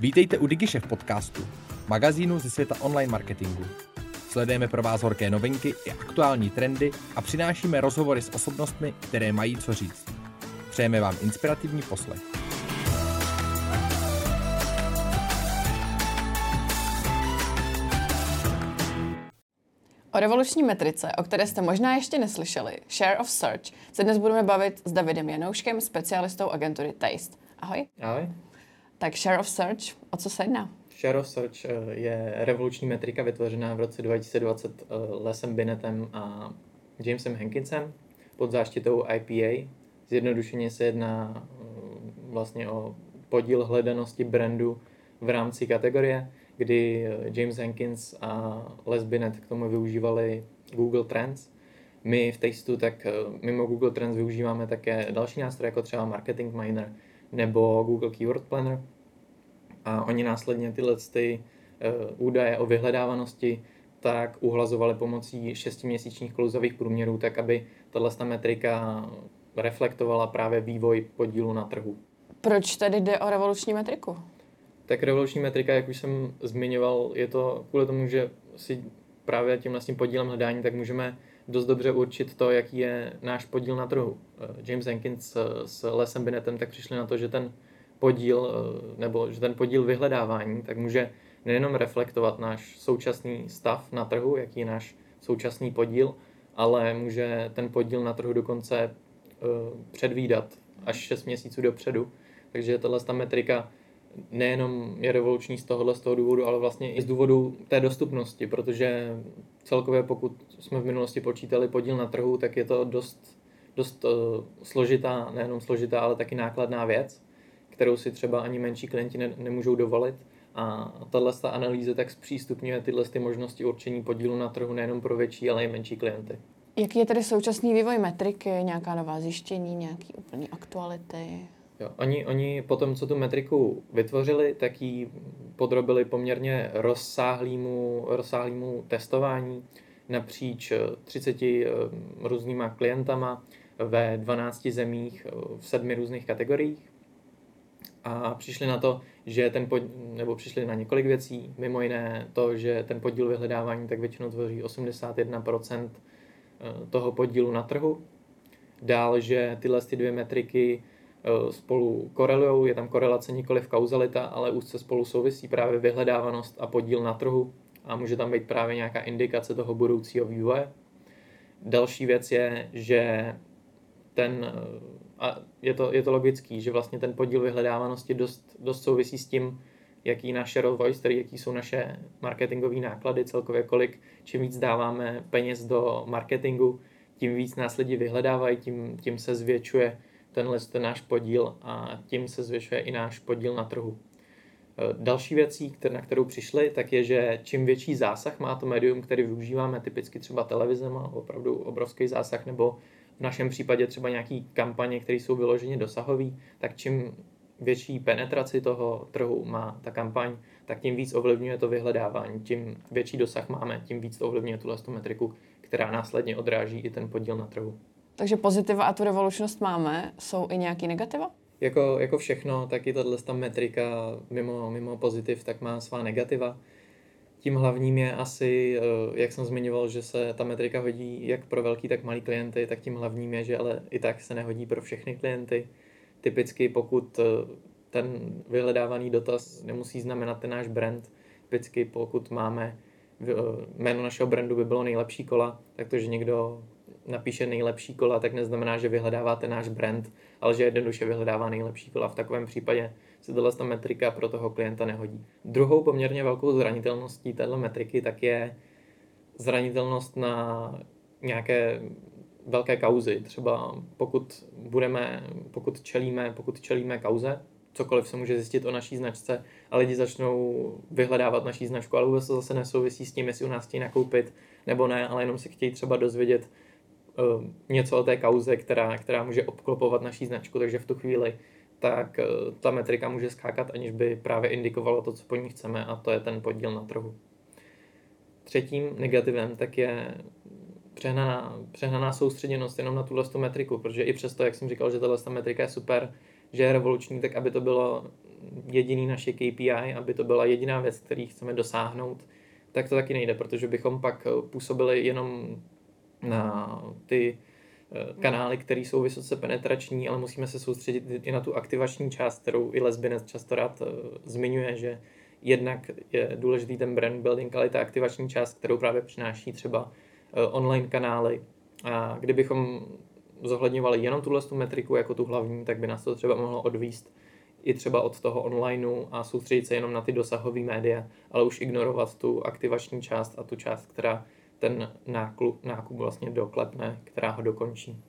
Vítejte u DigiShef podcastu, magazínu ze světa online marketingu. Sledujeme pro vás horké novinky i aktuální trendy a přinášíme rozhovory s osobnostmi, které mají co říct. Přejeme vám inspirativní poslech. O revoluční metrice, o které jste možná ještě neslyšeli, Share of Search, se dnes budeme bavit s Davidem Janouškem, specialistou agentury Taste. Ahoj. Ahoj. Tak Share of Search, o co se jedná? Share of Search eh, je revoluční metrika vytvořená v roce 2020 eh, Lesem Binettem a Jamesem Hankinsem pod záštitou IPA. Zjednodušeně se jedná eh, vlastně o podíl hledanosti brandu v rámci kategorie, kdy James Hankins a Les Binet k tomu využívali Google Trends. My v Tasteu tak mimo Google Trends využíváme také další nástroje, jako třeba Marketing Miner nebo Google Keyword Planner, a oni následně tyhle ty uh, údaje o vyhledávanosti tak uhlazovali pomocí šestiměsíčních klouzových průměrů, tak aby tato metrika reflektovala právě vývoj podílu na trhu. Proč tady jde o revoluční metriku? Tak revoluční metrika, jak už jsem zmiňoval, je to kvůli tomu, že si právě tím vlastně podílem hledání, tak můžeme dost dobře určit to, jaký je náš podíl na trhu. Eh, James Jenkins s Lesem Binettem tak přišli na to, že ten podíl, eh, nebo že ten podíl vyhledávání, tak může nejenom reflektovat náš současný stav na trhu, jaký je náš současný podíl, ale může ten podíl na trhu dokonce uh, předvídat až 6 měsíců dopředu. Takže tahle ta metrika nejenom je revoluční z tohohle z toho důvodu, ale vlastně i z důvodu té dostupnosti, protože celkově pokud jsme v minulosti počítali podíl na trhu, tak je to dost, dost uh, složitá, nejenom složitá, ale taky nákladná věc kterou si třeba ani menší klienti ne, nemůžou dovolit. A tahle analýza tak zpřístupňuje tyhle ty možnosti určení podílu na trhu nejenom pro větší, ale i menší klienty. Jaký je tedy současný vývoj metriky, nějaká nová zjištění, nějaký úplný aktuality? Jo, oni, oni po tom, co tu metriku vytvořili, tak ji podrobili poměrně rozsáhlýmu, rozsáhlýmu testování napříč 30 eh, různýma klientama ve 12 zemích eh, v sedmi různých kategoriích a přišli na to, že ten pod, nebo přišli na několik věcí, mimo jiné to, že ten podíl vyhledávání tak většinou tvoří 81% eh, toho podílu na trhu. Dál, že tyhle ty dvě metriky eh, spolu korelují, je tam korelace nikoli v kauzalita, ale úzce spolu souvisí právě vyhledávanost a podíl na trhu a může tam být právě nějaká indikace toho budoucího vývoje. Další věc je, že ten eh, a je to, je to logický, že vlastně ten podíl vyhledávanosti dost, dost souvisí s tím, jaký náš share of voice, tedy jaký jsou naše marketingové náklady, celkově kolik, čím víc dáváme peněz do marketingu, tím víc nás lidi vyhledávají, tím, tím se zvětšuje tenhle ten náš podíl a tím se zvětšuje i náš podíl na trhu. Další věcí, na kterou přišli, tak je, že čím větší zásah má to médium, který využíváme, typicky třeba televize má opravdu obrovský zásah, nebo v našem případě třeba nějaký kampaně, které jsou vyloženě dosahové, tak čím větší penetraci toho trhu má ta kampaň, tak tím víc ovlivňuje to vyhledávání. Tím větší dosah máme, tím víc to ovlivňuje tuhle metriku, která následně odráží i ten podíl na trhu. Takže pozitiva a tu revolučnost máme, jsou i nějaký negativa? Jako, jako všechno, tak i tato metrika mimo, mimo pozitiv, tak má svá negativa. Tím hlavním je asi, eh, jak jsem zmiňoval, že se ta metrika hodí jak pro velký, tak malý klienty, tak tím hlavním je, že ale i tak se nehodí pro všechny klienty. Typicky pokud eh, ten vyhledávaný dotaz nemusí znamenat ten náš brand, typicky pokud máme eh, jméno našeho brandu by bylo nejlepší kola, tak to, že někdo napíše nejlepší kola, tak neznamená, že vyhledáváte náš brand, ale že jednoduše vyhledává nejlepší kola. V takovém případě se tohle ta metrika pro toho klienta nehodí. Druhou poměrně velkou zranitelností této metriky tak je zranitelnost na nějaké velké kauzy. Třeba pokud budeme, pokud čelíme, pokud čelíme kauze, cokoliv se může zjistit o naší značce a lidi začnou vyhledávat naší značku, ale vůbec to zase nesouvisí s tím, jestli u nás chtějí nakoupit nebo ne, ale jenom si chtějí třeba dozvědět něco o té kauze, která, která může obklopovat naší značku, takže v tu chvíli tak eh, ta metrika může skákat, aniž by právě indikovalo to, co po ní chceme, a to je ten podíl na trhu. Třetím negativem tak je přehnaná, přehnaná soustředěnost jenom na tuhle metriku, protože i přesto, jak jsem říkal, že tahle metrika je super, že je revoluční, tak aby to bylo jediný naše KPI, aby to byla jediná věc, který chceme dosáhnout, tak to taky nejde, protože bychom pak působili jenom na ty eh, kanály, které jsou vysoce penetrační, ale musíme se soustředit i na tu aktivační část, kterou i Lesbinec často rád uh, zmiňuje, že jednak je důležitý ten brand building, ale i ta aktivační část, kterou právě přináší třeba uh, online kanály. A kdybychom zohledňovali jenom tuhle tu metriku jako tu hlavní, tak by nás to třeba mohlo odvíst i třeba od toho onlineu a soustředit se jenom na ty dosahové média, ale už ignorovat tu aktivační část a tu část, která ten nákup, nákup vlastně doklepne, která ho dokončí.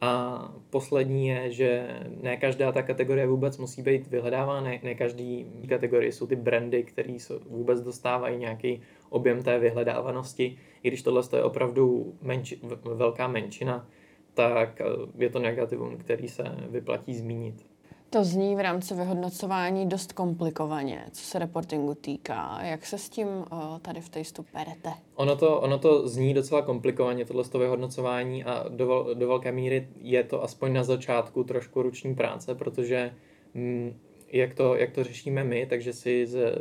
A poslední je, že ne každá ta kategorie vůbec musí být vyhledávána, ne, ne každý kategorie jsou ty brandy, které vůbec dostávají nějaký objem té vyhledávanosti. I když tohle je opravdu menči, velká menšina, tak eh, je to negativum, který se vyplatí zmínit. To zní v rámci vyhodnocování dost komplikovaně, co se reportingu týká. Jak se s tím uh, tady v testu perete? Ono to, ono to zní docela komplikovaně, tohle vyhodnocování a do, do velké míry je to aspoň na začátku trošku ruční práce, protože mm, jak, to, jak to řešíme my, takže si z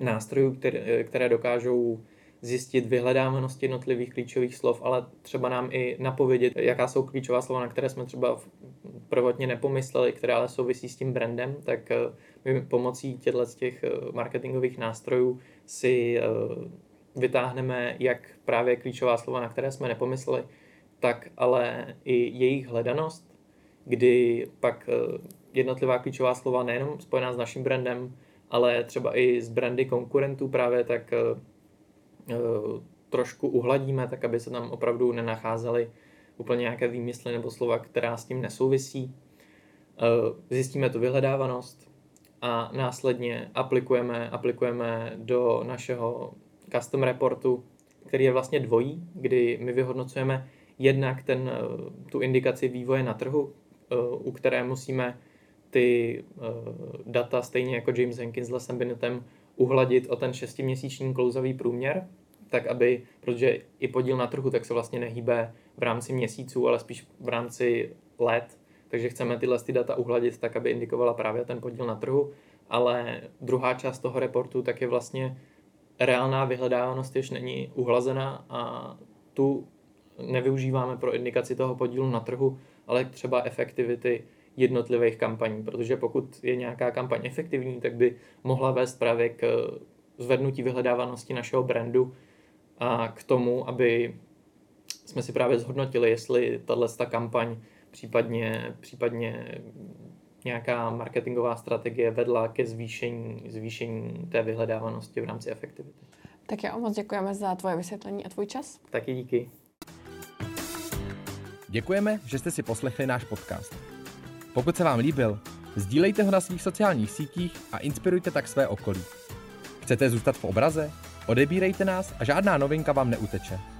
nástrojů, které, které dokážou zjistit vyhledávanost jednotlivých klíčových slov, ale třeba nám i napovědět, jaká jsou klíčová slova, na které jsme třeba prvotně nepomysleli, které ale souvisí s tím brandem, tak eh, my pomocí těchto těch eh, marketingových nástrojů si eh, vytáhneme jak právě klíčová slova, na které jsme nepomysleli, tak ale i jejich hledanost, kdy pak jednotlivá klíčová slova nejenom spojená s naším brandem, ale třeba i s brandy konkurentů právě, tak trošku uhladíme, tak aby se tam opravdu nenacházely úplně nějaké výmysly nebo slova, která s tím nesouvisí. Eh, zjistíme tu vyhledávanost a následně aplikujeme, aplikujeme do našeho custom reportu, který je vlastně dvojí, kdy my vyhodnocujeme jednak ten, eh, tu indikaci vývoje na trhu, eh, u které musíme ty data, stejně jako James Jenkins s Lesem Binetem, uhladit o ten šestiměsíční klouzavý průměr, tak aby, protože i podíl na trhu tak se vlastně nehýbe v rámci měsíců, ale spíš v rámci let, takže chceme tyhle ty data uhladit tak, aby indikovala právě ten podíl na trhu, ale druhá část toho reportu tak je vlastně reálná vyhledávanost jež není uhlazená. A tu nevyužíváme pro indikaci toho podílu na trhu, ale třeba efektivity jednotlivých kampaní, protože pokud je nějaká kampaň efektivní, tak by mohla vést právě k zvednutí vyhledávanosti našeho brandu a k tomu, aby jsme si právě zhodnotili, jestli tahle kampaň, případně, případně nějaká marketingová strategie vedla ke zvýšení, zvýšení té vyhledávanosti v rámci efektivity. Tak já moc děkujeme za tvoje vysvětlení a tvůj čas. Taky díky. Děkujeme, že jste si poslechli náš podcast. Pokud se vám líbil, sdílejte ho na svých sociálních sítích a inspirujte tak své okolí. Chcete zůstat v obraze? Odebírejte nás a žádná novinka vám neuteče.